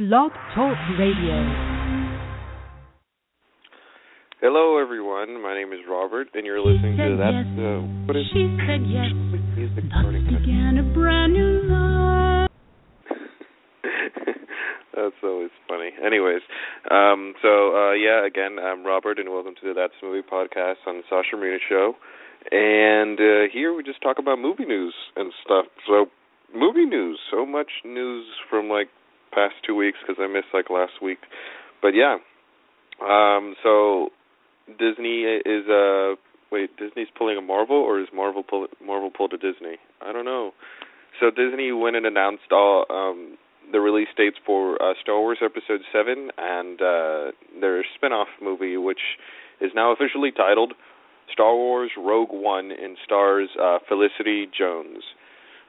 Blog Talk Radio. Hello, everyone. My name is Robert, and you're listening to that. yes. Uh, what is She said yes. music began a brand new life. That's always funny. Anyways, um, so uh, yeah, again, I'm Robert, and welcome to the That's Movie podcast on the Sasha Marina Show. And uh, here we just talk about movie news and stuff. So, movie news. So much news from like past two weeks because I missed like last week. But yeah, um, so Disney is uh wait Disney's pulling a Marvel or is Marvel pull Marvel pulled a Disney? I don't know. So Disney went and announced all um the release dates for uh, Star Wars Episode Seven and uh, their spin-off movie, which is now officially titled Star Wars Rogue One, and stars uh, Felicity Jones.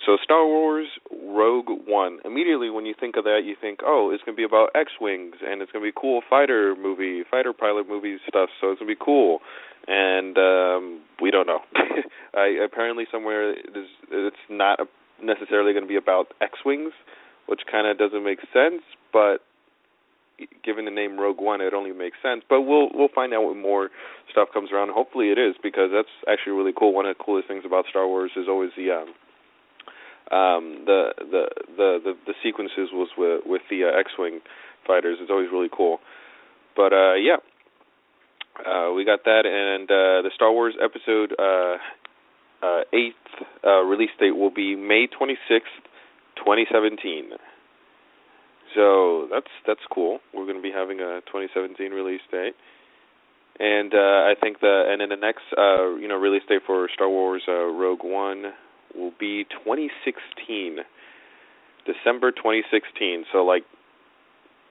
So Star Wars Rogue One. Immediately when you think of that, you think, oh, it's gonna be about X-wings and it's gonna be cool fighter movie, fighter pilot movie stuff. So it's gonna be cool. And um we don't know. I, apparently somewhere it is, it's not necessarily going to be about X-wings, which kind of doesn't make sense. But given the name Rogue One, it only makes sense. But we'll we'll find out when more stuff comes around. Hopefully it is because that's actually really cool. One of the coolest things about Star Wars is always the um um the the the the, the sequences was with with the uh, X-wing fighters. It's always really cool. But uh yeah. Uh we got that and uh the Star Wars episode uh uh 8th uh release date will be May 26th, 2017. So that's that's cool. We're going to be having a 2017 release date. And uh I think the and then the next uh you know release date for Star Wars uh Rogue One will be 2016. December 2016. So like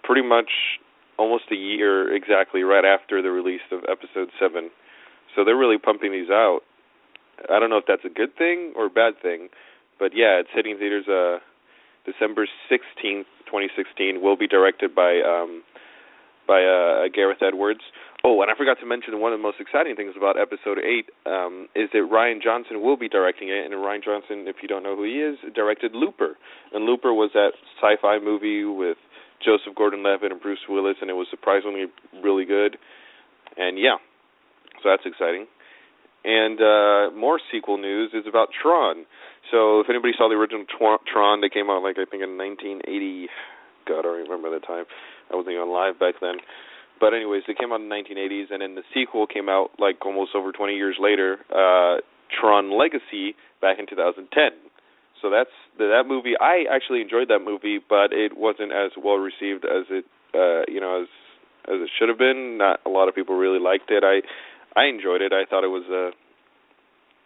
pretty much almost a year exactly right after the release of episode 7. So they're really pumping these out. I don't know if that's a good thing or a bad thing, but yeah, it's hitting theaters uh December 16th, 2016 will be directed by um by uh Gareth Edwards. Oh, and I forgot to mention one of the most exciting things about episode 8 um is that Rian Johnson will be directing it and Rian Johnson, if you don't know who he is, directed Looper. And Looper was that sci-fi movie with Joseph Gordon-Levitt and Bruce Willis and it was surprisingly really good. And yeah. So that's exciting. And uh more sequel news is about Tron. So if anybody saw the original Tron, they came out like I think in 1980. God, I don't remember the time. I wasn't even alive back then. But anyways, it came out in the 1980s, and then the sequel came out like almost over 20 years later. Uh, Tron Legacy back in 2010. So that's that movie. I actually enjoyed that movie, but it wasn't as well received as it, uh, you know, as as it should have been. Not a lot of people really liked it. I I enjoyed it. I thought it was a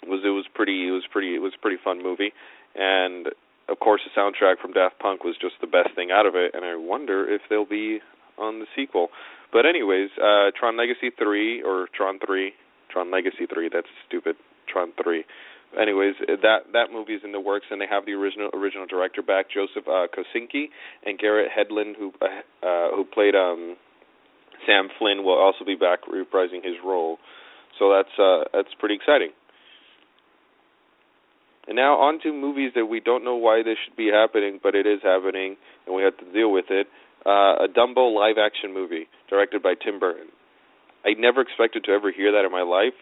was it was pretty it was pretty it was a pretty fun movie, and of course the soundtrack from Daft Punk was just the best thing out of it. And I wonder if they'll be on the sequel. But anyways, uh Tron Legacy 3 or Tron 3, Tron Legacy 3, that's stupid. Tron 3. Anyways, that that movie is in the works and they have the original original director back, Joseph uh Kosinski and Garrett Hedlund who uh, uh who played um Sam Flynn will also be back reprising his role. So that's uh that's pretty exciting. And now on to movies that we don't know why this should be happening, but it is happening and we have to deal with it uh, a Dumbo live action movie directed by Tim Burton. I never expected to ever hear that in my life,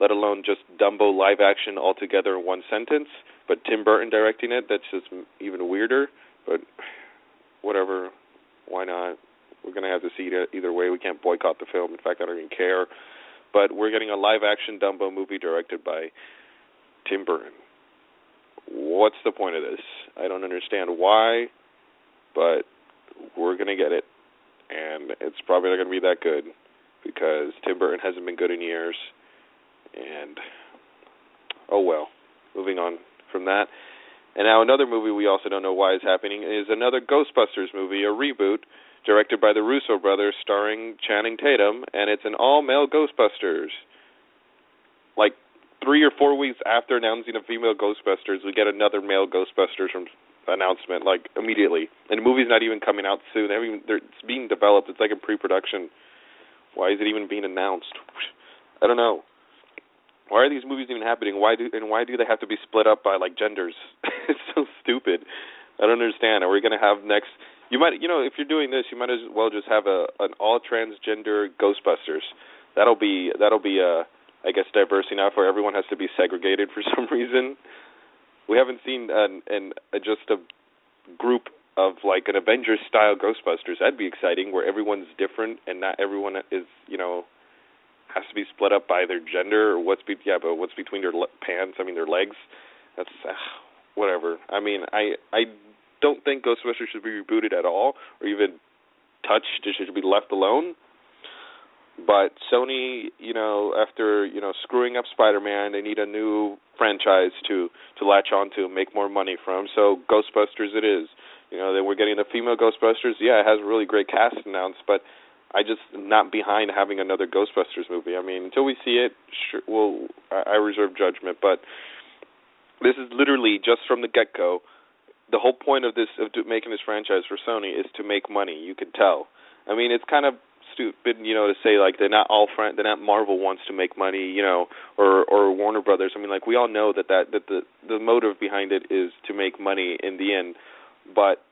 let alone just Dumbo live action altogether in one sentence. But Tim Burton directing it, that's just even weirder. But whatever, why not? We're going to have to see it either way. We can't boycott the film. In fact, I don't even care. But we're getting a live action Dumbo movie directed by Tim Burton. What's the point of this? I don't understand why, but we're going to get it. And it's probably not going to be that good because Tim Burton hasn't been good in years. And oh well. Moving on from that. And now another movie we also don't know why is happening is another Ghostbusters movie, a reboot directed by the Russo brothers, starring Channing Tatum, and it's an all-male Ghostbusters. Three or four weeks after announcing a female Ghostbusters, we get another male Ghostbusters from announcement like immediately, and the movie's not even coming out soon. They're, it's being developed. It's like in pre-production. Why is it even being announced? I don't know. Why are these movies even happening? Why do and why do they have to be split up by like genders? it's so stupid. I don't understand. Are we to have next? You might, you know, if you're doing this, you might as well just have a an all transgender Ghostbusters. That'll be that'll be a I guess diverse enough where everyone has to be segregated for some reason. We haven't seen an, an a, just a group of like an Avengers style Ghostbusters. That'd be exciting, where everyone's different and not everyone is you know has to be split up by their gender or what's be yeah, but what's between their le- pants? I mean their legs. That's uh, whatever. I mean I I don't think Ghostbusters should be rebooted at all or even touched. It should be left alone. But Sony, you know, after you know screwing up Spider-Man, they need a new franchise to to latch onto, make more money from. So Ghostbusters, it is. You know, then we're getting the female Ghostbusters. Yeah, it has a really great cast announced, but I just not behind having another Ghostbusters movie. I mean, until we see it, sure, well, I, I reserve judgment. But this is literally just from the get-go. The whole point of this of making this franchise for Sony is to make money. You can tell. I mean, it's kind of stupid, you know, to say like they're not all friend, they're not Marvel wants to make money, you know, or or Warner Brothers. I mean, like we all know that that that the the motive behind it is to make money in the end. But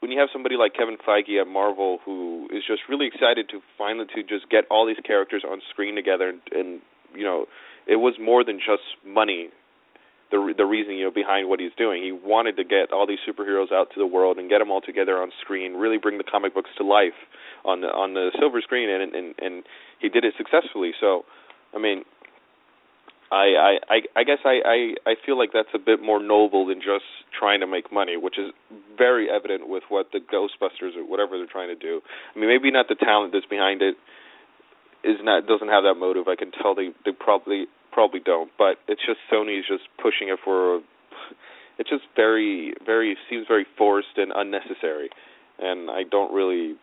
when you have somebody like Kevin Feige at Marvel who is just really excited to finally to just get all these characters on screen together and, and you know, it was more than just money the the reason you know behind what he's doing. He wanted to get all these superheroes out to the world and get them all together on screen, really bring the comic books to life on the on the silver screen, and and and he did it successfully. So, I mean, I I I guess I I I feel like that's a bit more noble than just trying to make money, which is very evident with what the Ghostbusters or whatever they're trying to do. I mean, maybe not the talent that's behind it is not doesn't have that motive. I can tell they they probably probably don't, but it's just Sony's just pushing it for. It's just very, very seems very forced and unnecessary, and I don't really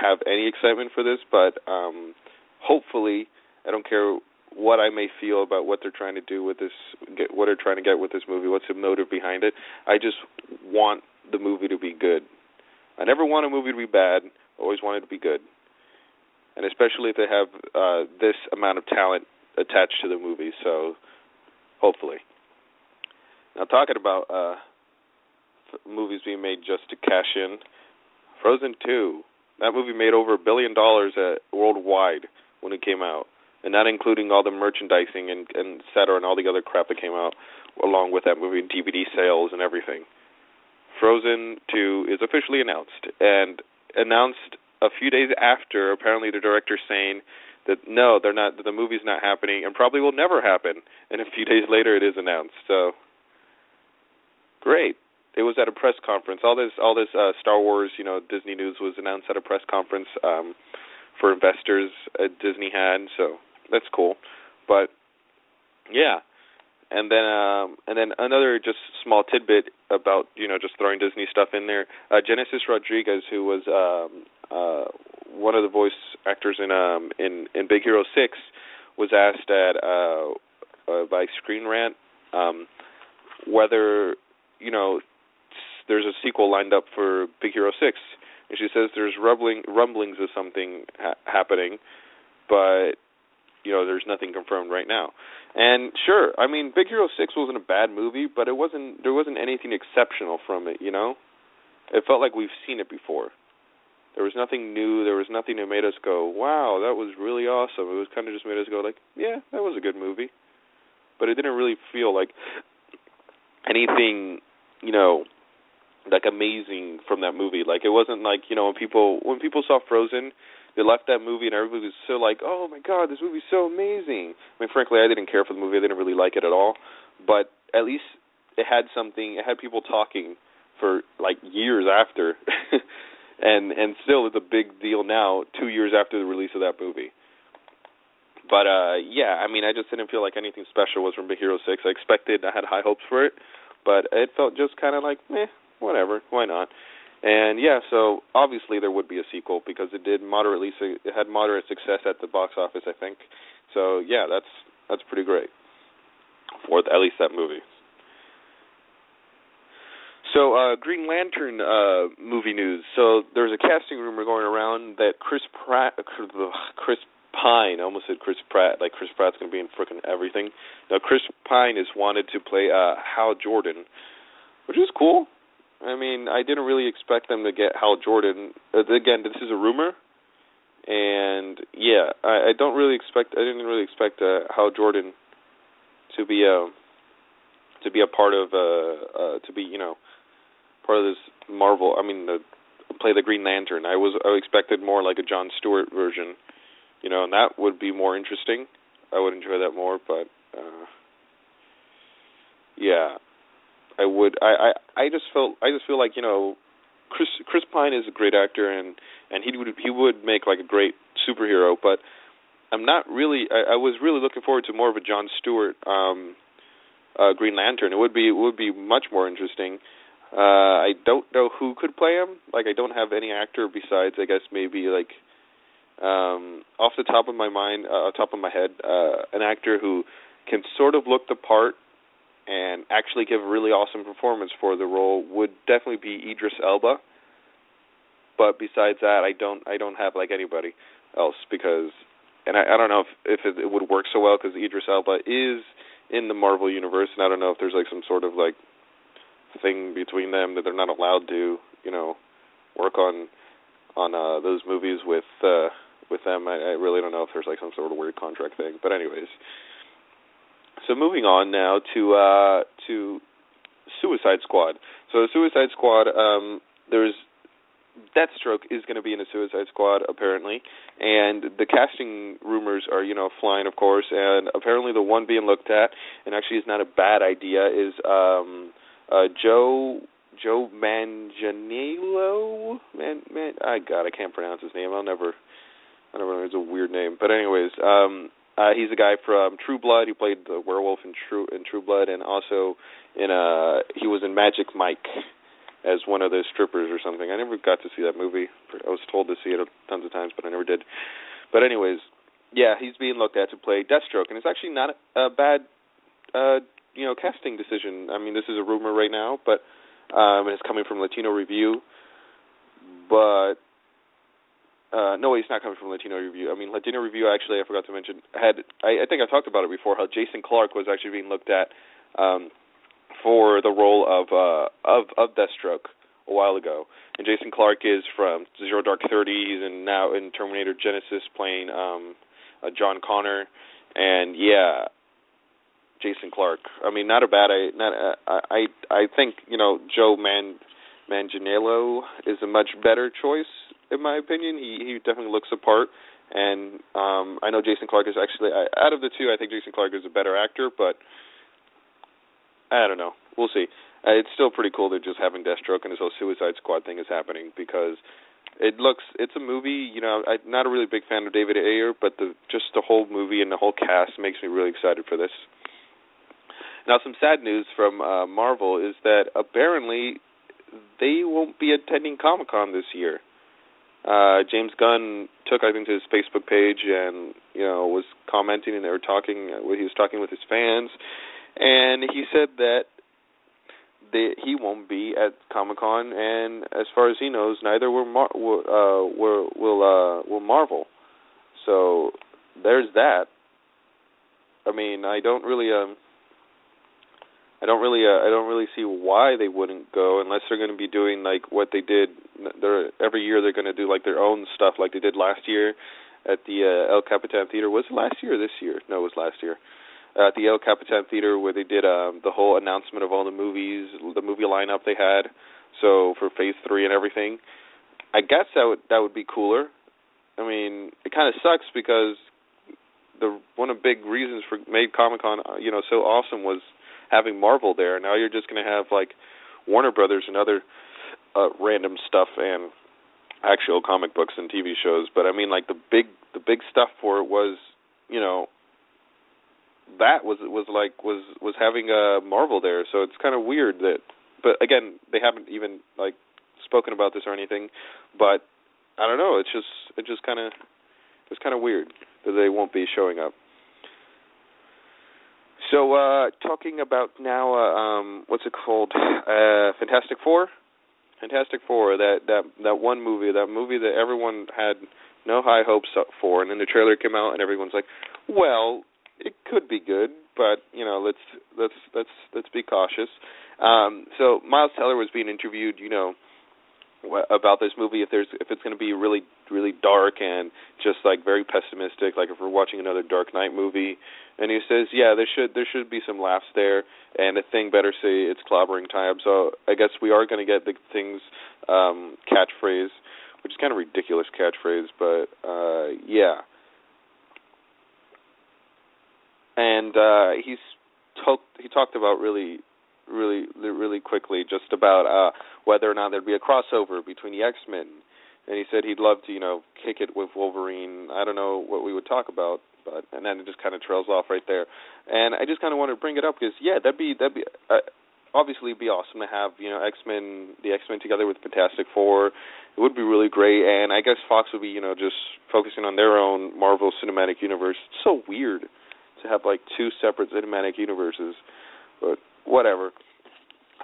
have any excitement for this. But um hopefully, I don't care what I may feel about what they're trying to do with this, get, what they're trying to get with this movie, what's the motive behind it. I just want the movie to be good. I never want a movie to be bad. Always want it to be good, and especially if they have uh, this amount of talent attached to the movie. So hopefully. Now talking about uh movies being made just to cash in, Frozen 2. That movie made over a billion dollars at worldwide when it came out, and not including all the merchandising and and et cetera and all the other crap that came out along with that movie, and DVD sales and everything. Frozen 2 is officially announced and announced a few days after apparently the director saying that no, they're not. The movie's not happening, and probably will never happen. And a few days later, it is announced. So great. It was at a press conference. All this, all this uh, Star Wars, you know, Disney news was announced at a press conference um, for investors at Disney had. So that's cool. But yeah, and then um, and then another just small tidbit about you know just throwing Disney stuff in there. Uh, Genesis Rodriguez, who was um, uh, one of the voice actors in um in in Big Hero Six, was asked at uh, uh by Screen Rant um whether you know there's a sequel lined up for Big Hero Six, and she says there's rumbling rumblings of something ha- happening, but you know there's nothing confirmed right now. And sure, I mean Big Hero Six wasn't a bad movie, but it wasn't there wasn't anything exceptional from it. You know, it felt like we've seen it before. There was nothing new. There was nothing that made us go, "Wow, that was really awesome." It was kind of just made us go, like, "Yeah, that was a good movie," but it didn't really feel like anything, you know, like amazing from that movie. Like it wasn't like you know when people when people saw Frozen, they left that movie and everybody was so like, "Oh my god, this movie's so amazing." I mean, frankly, I didn't care for the movie. I didn't really like it at all, but at least it had something. It had people talking for like years after. and and still it's a big deal now, two years after the release of that movie. But uh yeah, I mean, I just didn't feel like anything special was from Big Hero Six. I expected, I had high hopes for it, but it felt just kind of like, meh, whatever, why not? And yeah, so obviously there would be a sequel because it did moderately it had moderate success at the box office, I think. So yeah, that's that's pretty great for at least that movie. So uh Green Lantern uh movie news. So there's a casting rumor going around that Chris Pratt Chris Pine, I almost said Chris Pratt, like Chris Pratt's going to be in freaking everything. Now Chris Pine is wanted to play uh Hal Jordan, which is cool. I mean, I didn't really expect them to get Hal Jordan. Uh, again, this is a rumor, and yeah, I, I don't really expect. I didn't really expect uh, Hal Jordan to be a uh, to be a part of uh, uh to be you know part of this Marvel. I mean, the play the Green Lantern. I was I expected more like a John Stewart version, you know, and that would be more interesting. I would enjoy that more, but uh yeah, I would. I I I just felt I just feel like you know, Chris Chris Pine is a great actor and and he would he would make like a great superhero, but I'm not really. I, I was really looking forward to more of a John Stewart um uh Green Lantern. It would be it would be much more interesting. Uh I don't know who could play him. Like I don't have any actor besides I guess maybe like um off the top of my mind uh top of my head uh an actor who can sort of look the part and actually give a really awesome performance for the role would definitely be Idris Elba. But besides that, I don't I don't have like anybody else because, and I, I don't know if if it, it would work so well because Idris Elba is in the Marvel universe, and I don't know if there's like some sort of like thing between them that they're not allowed to you know work on on uh those movies with uh with them. I, I really don't know if there's like some sort of weird contract thing. But anyways, so moving on now to uh to Suicide Squad. So Suicide Squad, um, there's Deathstroke is going to be in the Suicide Squad apparently, and the casting rumors are you know flying, of course. And apparently the one being looked at, and actually is not a bad idea, is um, uh, Joe Joe Manganiello. Man, man, I God, I can't pronounce his name. I'll never, I never know. It's a weird name, but anyways, um, uh, he's a guy from True Blood. He played the werewolf in True in True Blood, and also in uh he was in Magic Mike as one of those strippers or something. I never got to see that movie. I was told to see it tons of times, but I never did. But anyways, yeah, he's being looked at to play Deathstroke, and it's actually not a bad uh you know casting decision. I mean, this is a rumor right now, but um it's coming from Latino Review. But uh no he's not coming from Latino Review. I mean Latino Review actually I forgot to mention had I, I think I talked about it before how Jason Clarke was actually being looked at um for the role of uh of of Deathstroke a while ago. And Jason Clarke is from Zero Dark Thirties and now in Terminator Genisys playing um uh, John Connor and yeah Jason Clarke. I mean not a bad I not uh, I I think, you know, Joe Man Manganiello is a much better choice in my opinion. He he definitely looks the part, and um, I know Jason Clarke is actually I, out of the two. I think Jason Clarke is a better actor, but I don't know. We'll see. Uh, it's still pretty cool that just having Deathstroke and this whole Suicide Squad thing is happening because it looks it's a movie. You know, I'm not a really big fan of David Ayer, but the just the whole movie and the whole cast makes me really excited for this. Now, some sad news from uh, Marvel is that apparently they won't be attending Comic Con this year. Uh James Gunn took I think to his Facebook page and you know was commenting and they were talking uh, he was talking with his fans. And he said that they, he won't be at Comic Con and as far as he knows neither will Mar- will uh will uh will Marvel. So there's that. I mean I don't really um I don't really uh, I don't really see why they wouldn't go unless they're going to be doing like what they did. They're every year they're going to do like their own stuff like they did last year at the uh, El Capitan Theater. Was it last year or this year? No, it was last year. Uh, at the El Capitan Theater where they did um the whole announcement of all the movies, the movie lineup they had. So for Phase 3 and everything. I guess that would that would be cooler. I mean, it kind of sucks because the one of the big reasons for made Comic Con, uh, you know, so awesome was having Marvel there. Now you're just going to have like Warner Brothers and other uh, random stuff and actual comic books and TV shows. But I mean, like the big the big stuff for it was, you know, that was was like was was having a Marvel there. So it's kind of weird that. But again, they haven't even like spoken about this or anything. But I don't know. It's just it just kind of it's kind of weird that they won't be showing up. So uh talking about now uh, um what's it called? Uh Fantastic Four? Fantastic Four, that that that one movie, that movie that everyone had no high hopes for and then the trailer came out and everyone's like, "Well, it could be good, but, you know, let's let's let's let's be cautious." Um so Miles Teller was being interviewed, you know, about this movie if there's if it's going to be really really dark and just like very pessimistic like if we're watching another dark knight movie and he says yeah there should there should be some laughs there and the thing better say it's clobbering time. So i guess we are going to get the things um catchphrase which is kind of ridiculous catchphrase but uh yeah. And uh he's talked he talked about really really really quickly just about uh whether or not there'd be a crossover between the X-Men. And he said he'd love to you know kick it with Wolverine. I don't know what we would talk about but and then it just kind of trails off right there. And I just kind of want to bring it up because yeah that'd be that'd be uh, obviously it'd be awesome to have you know X-Men the X-Men together with Fantastic Four. It would be really great and I guess Fox would be you know just focusing on their own Marvel Cinematic Universe. It's so weird to have like two separate cinematic universes but whatever.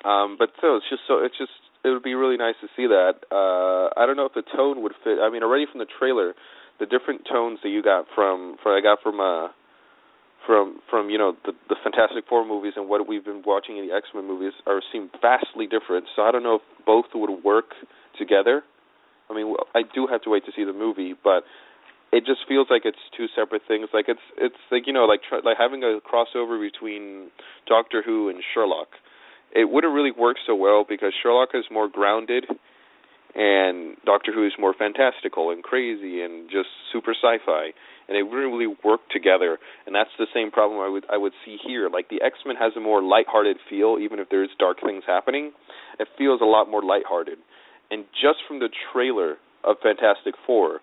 Um, but so it's just so it's just it would be really nice to see that. Uh, I don't know if the tone would fit. I mean, already from the trailer, the different tones that you got from from I got from uh from from you know the the Fantastic Four movies and what we've been watching in the X Men movies are seem vastly different. So I don't know if both would work together. I mean, I do have to wait to see the movie, but it just feels like it's two separate things. Like it's it's like you know like tr- like having a crossover between Doctor Who and Sherlock. It wouldn't really work so well because Sherlock is more grounded, and Doctor Who is more fantastical and crazy and just super sci-fi, and they wouldn't really work together. And that's the same problem I would I would see here. Like the X Men has a more lighthearted feel, even if there's dark things happening. It feels a lot more lighthearted. And just from the trailer of Fantastic Four,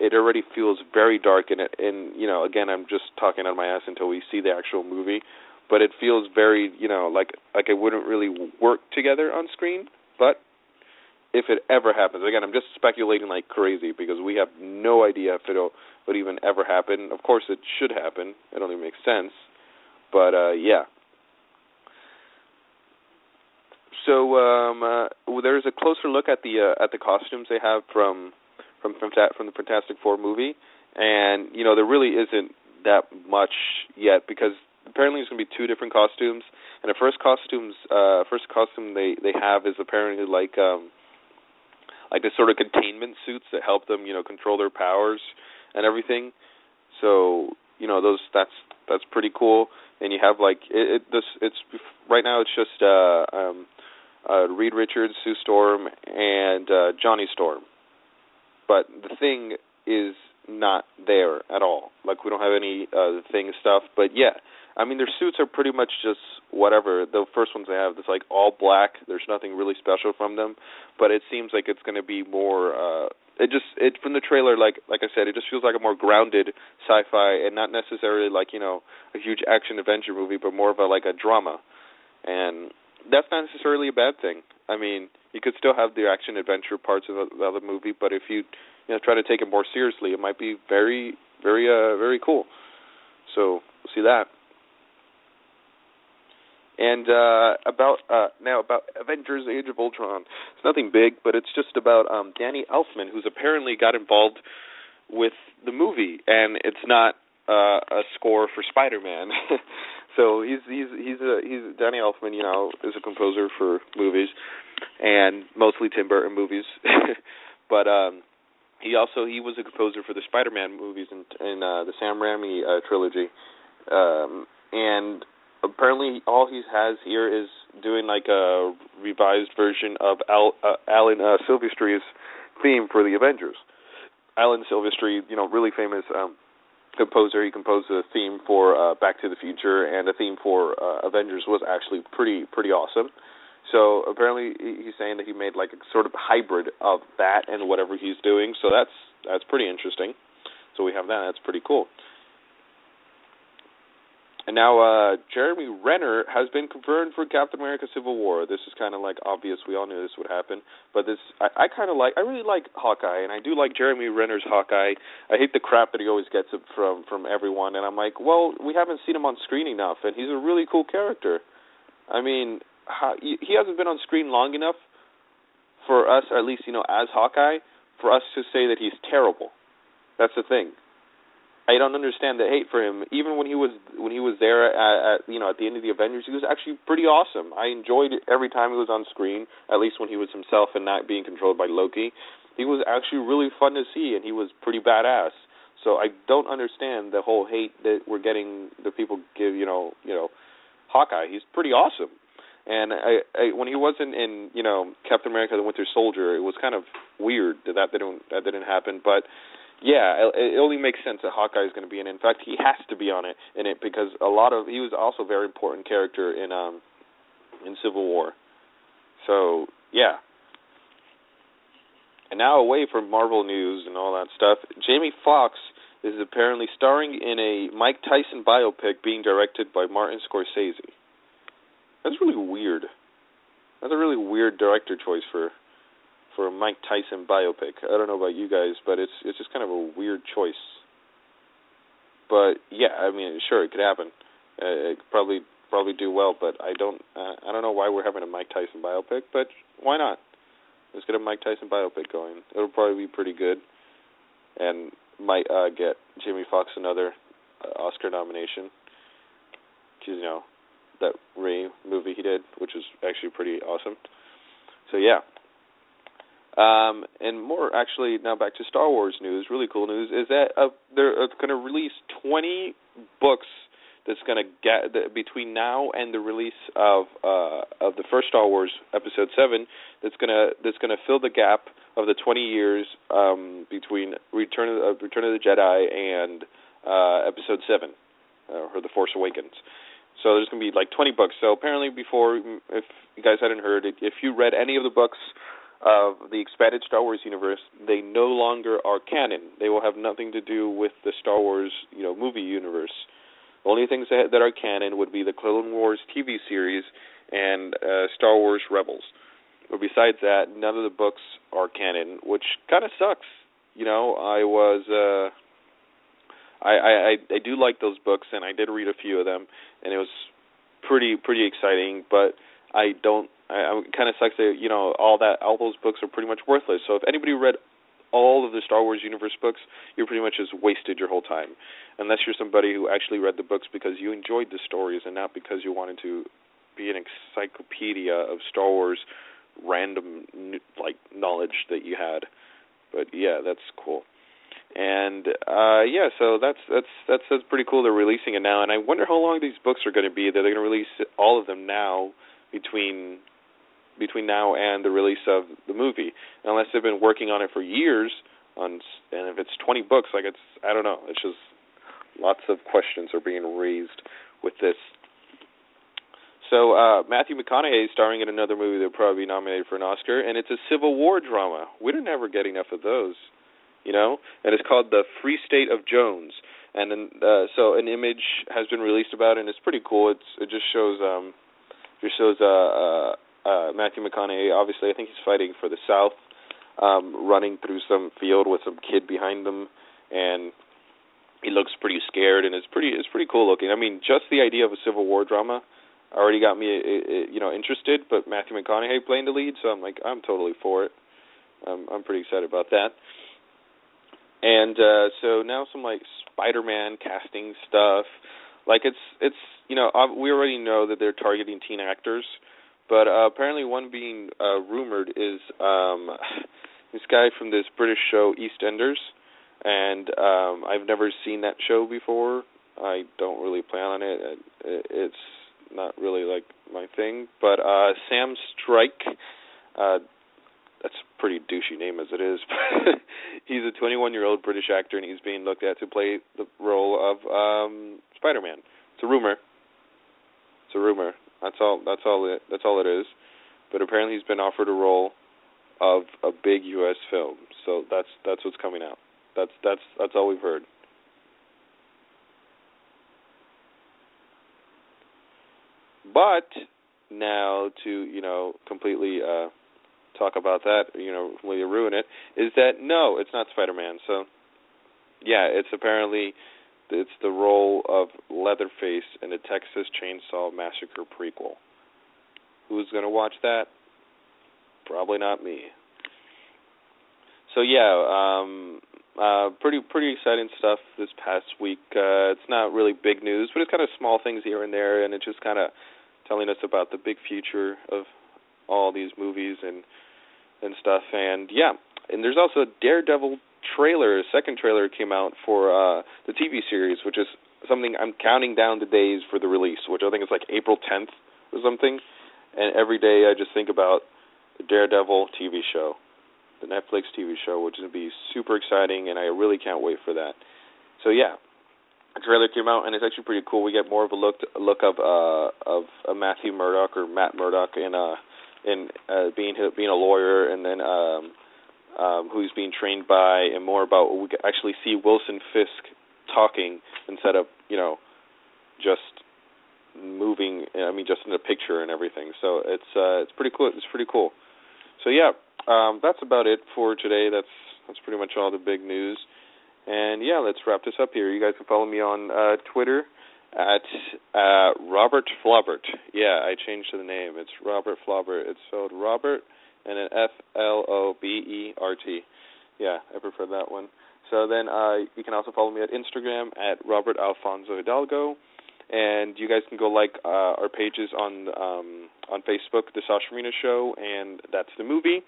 it already feels very dark and it, and you know again I'm just talking out of my ass until we see the actual movie. But it feels very you know like like it wouldn't really work together on screen. But if it ever happens again I'm just speculating like crazy because we have no idea if it'll would even ever happen. Of course it should happen. It only makes sense. But uh yeah. So um uh, there's a closer look at the uh, at the costumes they have from from from the Fantastic Four movie, and you know there really isn't that much yet because apparently there's going to be two different costumes, and the first costumes uh first costume they they have is apparently like um like the sort of containment suits that help them you know control their powers and everything. So you know those that's that's pretty cool. And you have like it, it this it's right now it's just uh um uh Reed Richards, Sue Storm, and uh Johnny Storm but the thing is not there at all. Like we don't have any uh thing stuff, but yeah. I mean their suits are pretty much just whatever. The first ones they have it's like all black. There's nothing really special from them, but it seems like it's going to be more uh it just it from the trailer like like I said it just feels like a more grounded sci-fi and not necessarily like, you know, a huge action adventure movie, but more of a like a drama. And that's not necessarily a bad thing. I mean, you could still have the action adventure parts of the other movie, but if you you know try to take it more seriously, it might be very very uh very cool. So we'll see that. And uh about uh now about Avengers Age of Ultron. It's nothing big, but it's just about um Danny Elfman who's apparently got involved with the movie and it's not uh a score for Spider-Man. so he's he's he's a he's Danny Elfman, you know, is a composer for movies and mostly Tim Burton movies. but um he also he was a composer for the Spider-Man movies and in uh the Sam Raimi uh, trilogy. Um and apparently all he has here is doing like a revised version of Al, uh, Alan uh, Silvestri's theme for the Avengers. Alan Silvestri, you know, really famous um composer. He composed a theme for uh, Back to the Future, and a theme for uh, Avengers was actually pretty pretty awesome. So apparently he's saying that he made like a sort of hybrid of that and whatever he's doing. So that's that's pretty interesting. So we have that. That's pretty cool. And now uh Jeremy Renner has been confirmed for Captain America: Civil War. This is kind of like obvious. We all knew this would happen, but this I, I kind of like. I really like Hawkeye, and I do like Jeremy Renner's Hawkeye. I hate the crap that he always gets from from everyone, and I'm like, well, we haven't seen him on screen enough, and he's a really cool character. I mean, how, he hasn't been on screen long enough for us, at least you know, as Hawkeye, for us to say that he's terrible. That's the thing. I don't understand the hate for him. Even when he was when he was there at, at you know at the end of the Avengers, he was actually pretty awesome. I enjoyed it every time he was on screen, at least when he was himself and not being controlled by Loki. He was actually really fun to see, and he was pretty badass. So I don't understand the whole hate that we're getting. The people give you know you know Hawkeye. He's pretty awesome. And I, I when he wasn't in you know Captain America: The Winter Soldier, it was kind of weird that that didn't that didn't happen. But yeah, it, it only makes sense that Hawkeye is going to be in. In fact, he has to be on it in it because a lot of he was also a very important character in um in Civil War. So yeah. And now away from Marvel news and all that stuff, Jamie Foxx is apparently starring in a Mike Tyson biopic being directed by Martin Scorsese. That's really weird. That's a really weird director choice for for a Mike Tyson biopic. I don't know about you guys, but it's it's just kind of a weird choice. But yeah, I mean, sure, it could happen. Uh, it could probably probably do well, but I don't uh, I don't know why we're having a Mike Tyson biopic, but why not? Let's get a Mike Tyson biopic going. It'll probably be pretty good, and might uh, get Jamie Foxx another uh, Oscar nomination. Cause you know that Ray movie he did, which was actually pretty awesome. So yeah, um, and more actually now back to Star Wars news. Really cool news is that uh, they're uh, going to release 20 books. That's going to get the, between now and the release of uh, of the first Star Wars Episode Seven. That's gonna that's gonna fill the gap of the 20 years um, between Return of uh, Return of the Jedi and uh, Episode Seven, uh, or The Force Awakens. So there's going to be like 20 books. So apparently, before, if you guys hadn't heard, if you read any of the books of the expanded Star Wars universe, they no longer are canon. They will have nothing to do with the Star Wars, you know, movie universe. The only things that, that are canon would be the Clone Wars TV series and uh, Star Wars Rebels. But besides that, none of the books are canon, which kind of sucks. You know, I was uh I, I I do like those books and I did read a few of them and it was pretty pretty exciting, but I don't I, I kind of sucks that you know all that all those books are pretty much worthless. So if anybody read all of the Star Wars universe books, you're pretty much just wasted your whole time. Unless you're somebody who actually read the books because you enjoyed the stories and not because you wanted to be an encyclopedia of Star Wars random like knowledge that you had. But yeah, that's cool. And uh yeah, so that's that's that's that's pretty cool. They're releasing it now, and I wonder how long these books are going to be. That they're going to release all of them now between between now and the release of the movie, unless they've been working on it for years. On and if it's 20 books, like it's I don't know. It's just lots of questions are being raised with this. So uh Matthew McConaughey is starring in another movie that'll probably be nominated for an Oscar, and it's a Civil War drama. We don't ever get enough of those, you know. And it's called The Free State of Jones. And then, uh, so an image has been released about it, and it's pretty cool. It's it just shows um, just shows uh, uh uh, Matthew McConaughey. Obviously, I think he's fighting for the South, um, running through some field with some kid behind him, and he looks pretty scared, and it's pretty it's pretty cool looking. I mean, just the idea of a Civil War drama already got me, you know, interested. But Matthew McConaughey playing the lead, so I'm like, I'm totally for it. Um, I'm pretty excited about that. And uh so now some like Spider-Man casting stuff. Like it's it's you know we already know that they're targeting teen actors, but uh, apparently, one being uh, rumored is um, this guy from this British show EastEnders, and um, I've never seen that show before. I don't really plan on it. It's not really like my thing. But uh, Sam Strike, uh, that's a pretty douchey name as it is. he's a 21-year-old British actor, and he's being looked at to play the role of um, Spider-Man. It's a rumor. It's a rumor. That's all. That's all it. That's all it is. But apparently, he's been offered a role of a big U.S. film. So that's that's what's coming out. That's that's that's all we've heard. But now to you know completely uh, talk about that, you know, completely ruin it, is that no, it's not Spider-Man. So yeah, it's apparently it's the role of Leatherface in the Texas Chainsaw Massacre prequel. Who's going to watch that? Probably not me. So yeah, um uh pretty pretty exciting stuff this past week. Uh it's not really big news, but it's kind of small things here and there and it's just kind of telling us about the big future of all these movies and and stuff and yeah, and there's also Daredevil trailer, second trailer came out for uh the TV series, which is something I'm counting down the days for the release, which I think is like April 10th or something. And every day I just think about the Daredevil TV show, the Netflix TV show, which is going to be super exciting, and I really can't wait for that. So yeah, the trailer came out, and it's actually pretty cool. We get more of a look a look of uh of uh, Matthew Murdock or Matt Murdock in uh in uh being being a lawyer, and then um um, being trained by, and more about what we actually see Wilson Fisk talking instead of you know just moving. I mean, just in a picture and everything. So it's uh, it's pretty cool. It's pretty cool. So yeah, um, that's about it for today. That's that's pretty much all the big news. And yeah, let's wrap this up here. You guys can follow me on uh, Twitter at uh, Robert Flobert. Yeah, I changed the name. It's Robert Flobert. It's spelled Robert and then F L O B E R T. Yeah, I prefer that one. So then uh, you can also follow me at Instagram at Robert Alfonso Hidalgo, and you guys can go like uh, our pages on um, on Facebook, The Sasha Marina Show, and that's the movie.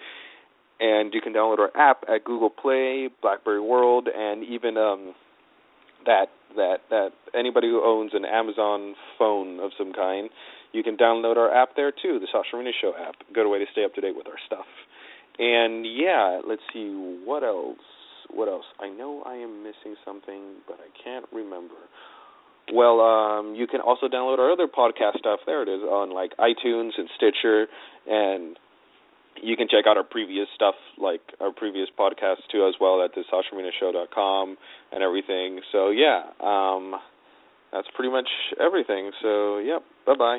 And you can download our app at Google Play, BlackBerry World, and even um, that that that anybody who owns an Amazon phone of some kind you can download our app there too, the Sasha Marina Show app. Good way to stay up to date with our stuff. And yeah, let's see what else. What else? I know I am missing something, but I can't remember. Well, um, you can also download our other podcast stuff. There it is on like iTunes and Stitcher, and you can check out our previous stuff, like our previous podcasts too, as well at the SashaMarinaShow.com and everything. So yeah, um, that's pretty much everything. So yep, bye bye.